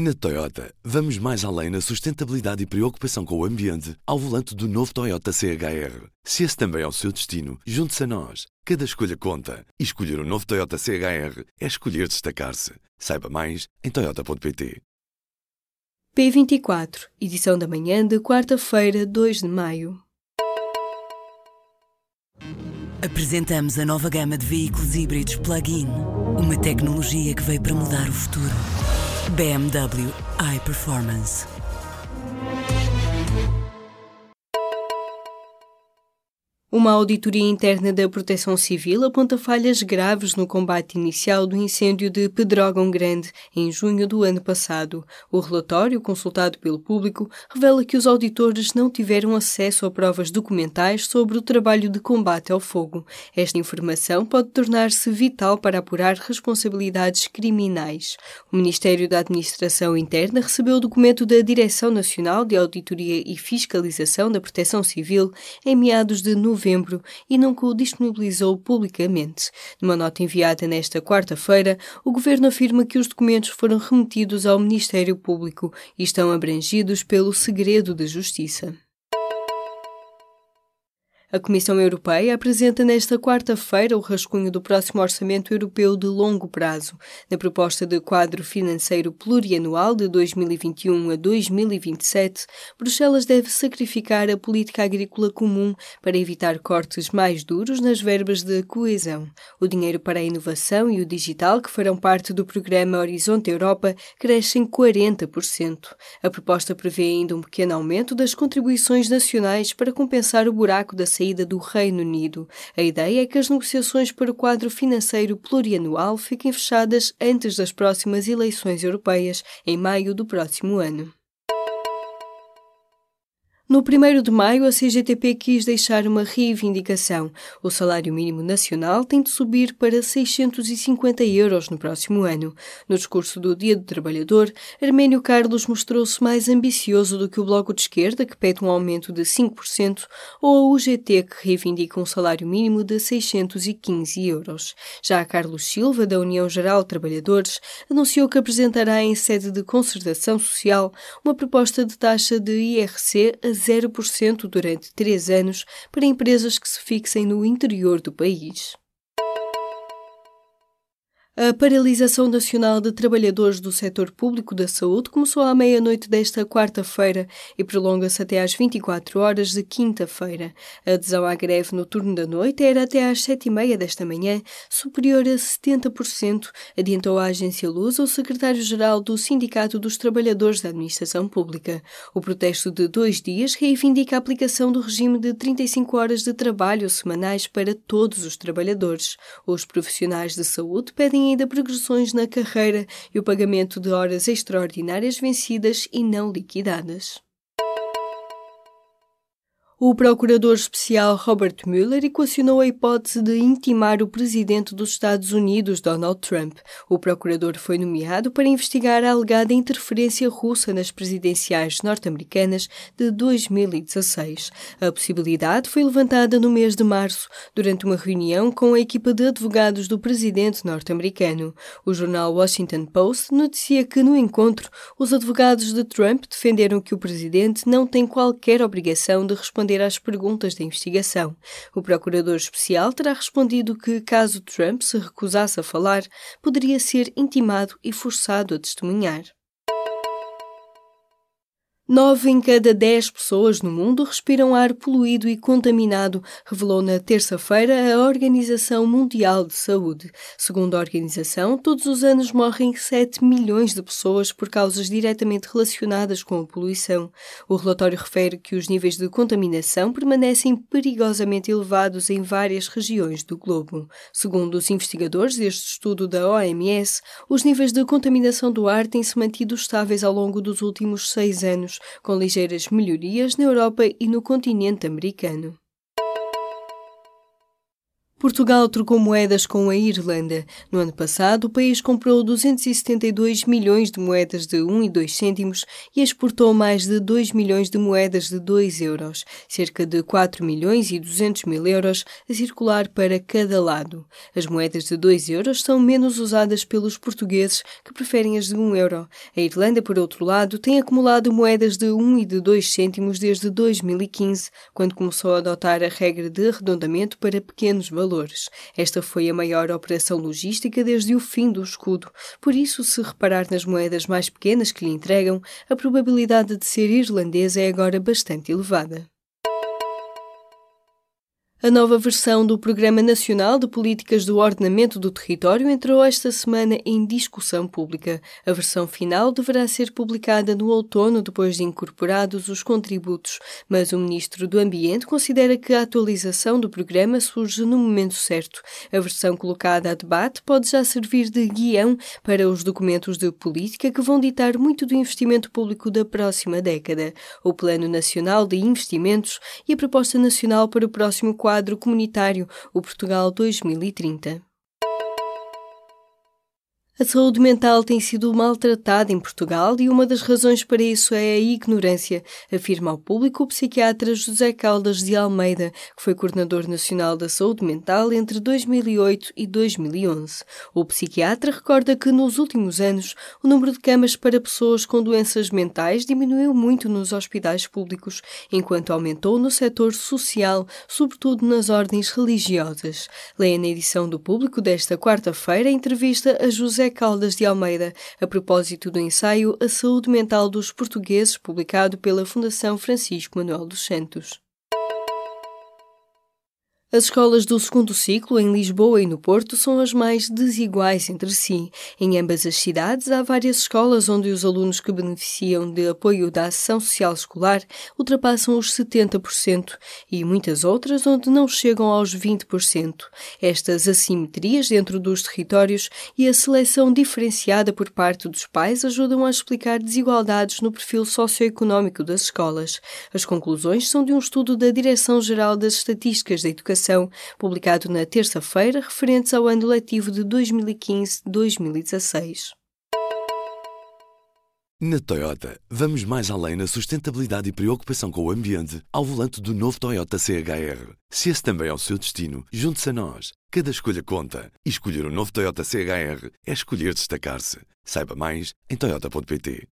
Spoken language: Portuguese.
Na Toyota, vamos mais além na sustentabilidade e preocupação com o ambiente ao volante do novo Toyota CHR. Se esse também é o seu destino, junte-se a nós. Cada escolha conta. E escolher o um novo Toyota CHR é escolher destacar-se. Saiba mais em Toyota.pt. P24, edição da manhã de quarta-feira, 2 de maio. Apresentamos a nova gama de veículos híbridos plug-in. Uma tecnologia que veio para mudar o futuro. BMW iPerformance. Uma auditoria interna da Proteção Civil aponta falhas graves no combate inicial do incêndio de Pedrógão Grande em junho do ano passado. O relatório, consultado pelo público, revela que os auditores não tiveram acesso a provas documentais sobre o trabalho de combate ao fogo. Esta informação pode tornar-se vital para apurar responsabilidades criminais. O Ministério da Administração Interna recebeu o documento da Direção Nacional de Auditoria e Fiscalização da Proteção Civil em meados de novembro novembro e nunca o disponibilizou publicamente. Numa nota enviada nesta quarta-feira, o governo afirma que os documentos foram remetidos ao Ministério Público e estão abrangidos pelo segredo de justiça. A Comissão Europeia apresenta nesta quarta-feira o rascunho do próximo Orçamento Europeu de longo prazo. Na proposta de quadro financeiro plurianual de 2021 a 2027, Bruxelas deve sacrificar a política agrícola comum para evitar cortes mais duros nas verbas de coesão. O dinheiro para a inovação e o digital, que farão parte do programa Horizonte Europa, crescem 40%. A proposta prevê ainda um pequeno aumento das contribuições nacionais para compensar o buraco da saída do Reino Unido. A ideia é que as negociações para o quadro financeiro plurianual fiquem fechadas antes das próximas eleições europeias, em maio do próximo ano. No 1 de maio, a CGTP quis deixar uma reivindicação. O salário mínimo nacional tem de subir para 650 euros no próximo ano. No discurso do Dia do Trabalhador, Arménio Carlos mostrou-se mais ambicioso do que o Bloco de Esquerda, que pede um aumento de 5%, ou a UGT, que reivindica um salário mínimo de 615 euros. Já Carlos Silva, da União Geral de Trabalhadores, anunciou que apresentará em sede de concertação social uma proposta de taxa de IRC a 0% durante três anos para empresas que se fixem no interior do país. A paralisação nacional de trabalhadores do setor público da saúde começou à meia-noite desta quarta-feira e prolonga-se até às 24 horas de quinta-feira. A adesão à greve no turno da noite era até às sete e meia desta manhã superior a 70%, adiantou a agência Luz o secretário-geral do Sindicato dos Trabalhadores da Administração Pública. O protesto de dois dias reivindica a aplicação do regime de 35 horas de trabalho semanais para todos os trabalhadores. Os profissionais de saúde pedem ainda progressões na carreira e o pagamento de horas extraordinárias vencidas e não liquidadas. O procurador especial Robert Mueller equacionou a hipótese de intimar o presidente dos Estados Unidos, Donald Trump. O procurador foi nomeado para investigar a alegada interferência russa nas presidenciais norte-americanas de 2016. A possibilidade foi levantada no mês de março, durante uma reunião com a equipa de advogados do presidente norte-americano. O jornal Washington Post noticia que, no encontro, os advogados de Trump defenderam que o presidente não tem qualquer obrigação de responder responder às perguntas da investigação. O procurador especial terá respondido que, caso Trump se recusasse a falar, poderia ser intimado e forçado a testemunhar. Nove em cada dez pessoas no mundo respiram ar poluído e contaminado, revelou na terça-feira a Organização Mundial de Saúde. Segundo a organização, todos os anos morrem 7 milhões de pessoas por causas diretamente relacionadas com a poluição. O relatório refere que os níveis de contaminação permanecem perigosamente elevados em várias regiões do globo. Segundo os investigadores deste estudo da OMS, os níveis de contaminação do ar têm se mantido estáveis ao longo dos últimos seis anos com ligeiras melhorias na Europa e no continente americano. Portugal trocou moedas com a Irlanda. No ano passado, o país comprou 272 milhões de moedas de 1 e 2 cêntimos e exportou mais de 2 milhões de moedas de 2 euros, cerca de 4 milhões e 200 mil euros a circular para cada lado. As moedas de 2 euros são menos usadas pelos portugueses, que preferem as de 1 euro. A Irlanda, por outro lado, tem acumulado moedas de 1 e de 2 cêntimos desde 2015, quando começou a adotar a regra de arredondamento para pequenos valores valores. Esta foi a maior operação logística desde o fim do escudo. Por isso, se reparar nas moedas mais pequenas que lhe entregam, a probabilidade de ser irlandesa é agora bastante elevada. A nova versão do Programa Nacional de Políticas do Ordenamento do Território entrou esta semana em discussão pública. A versão final deverá ser publicada no outono depois de incorporados os contributos, mas o Ministro do Ambiente considera que a atualização do programa surge no momento certo. A versão colocada a debate pode já servir de guião para os documentos de política que vão ditar muito do investimento público da próxima década. O Plano Nacional de Investimentos e a Proposta Nacional para o próximo quadro comunitário, o Portugal 2030. A saúde mental tem sido maltratada em Portugal e uma das razões para isso é a ignorância, afirma ao público o psiquiatra José Caldas de Almeida, que foi coordenador nacional da saúde mental entre 2008 e 2011. O psiquiatra recorda que nos últimos anos o número de camas para pessoas com doenças mentais diminuiu muito nos hospitais públicos, enquanto aumentou no setor social, sobretudo nas ordens religiosas. Leia na edição do público desta quarta-feira a entrevista a Caldas de Almeida, a propósito do ensaio A Saúde Mental dos Portugueses, publicado pela Fundação Francisco Manuel dos Santos. As escolas do segundo ciclo, em Lisboa e no Porto, são as mais desiguais entre si. Em ambas as cidades, há várias escolas onde os alunos que beneficiam de apoio da ação social escolar ultrapassam os 70% e muitas outras onde não chegam aos 20%. Estas assimetrias dentro dos territórios e a seleção diferenciada por parte dos pais ajudam a explicar desigualdades no perfil socioeconómico das escolas. As conclusões são de um estudo da Direção-Geral das Estatísticas da Educação Educação, publicado na terça-feira, referentes ao ano letivo de 2015-2016. Na Toyota, vamos mais além na sustentabilidade e preocupação com o ambiente ao volante do novo Toyota CHR. Se esse também é o seu destino, junte-se a nós. Cada escolha conta. E escolher o um novo Toyota CHR é escolher destacar-se. Saiba mais em Toyota.pt.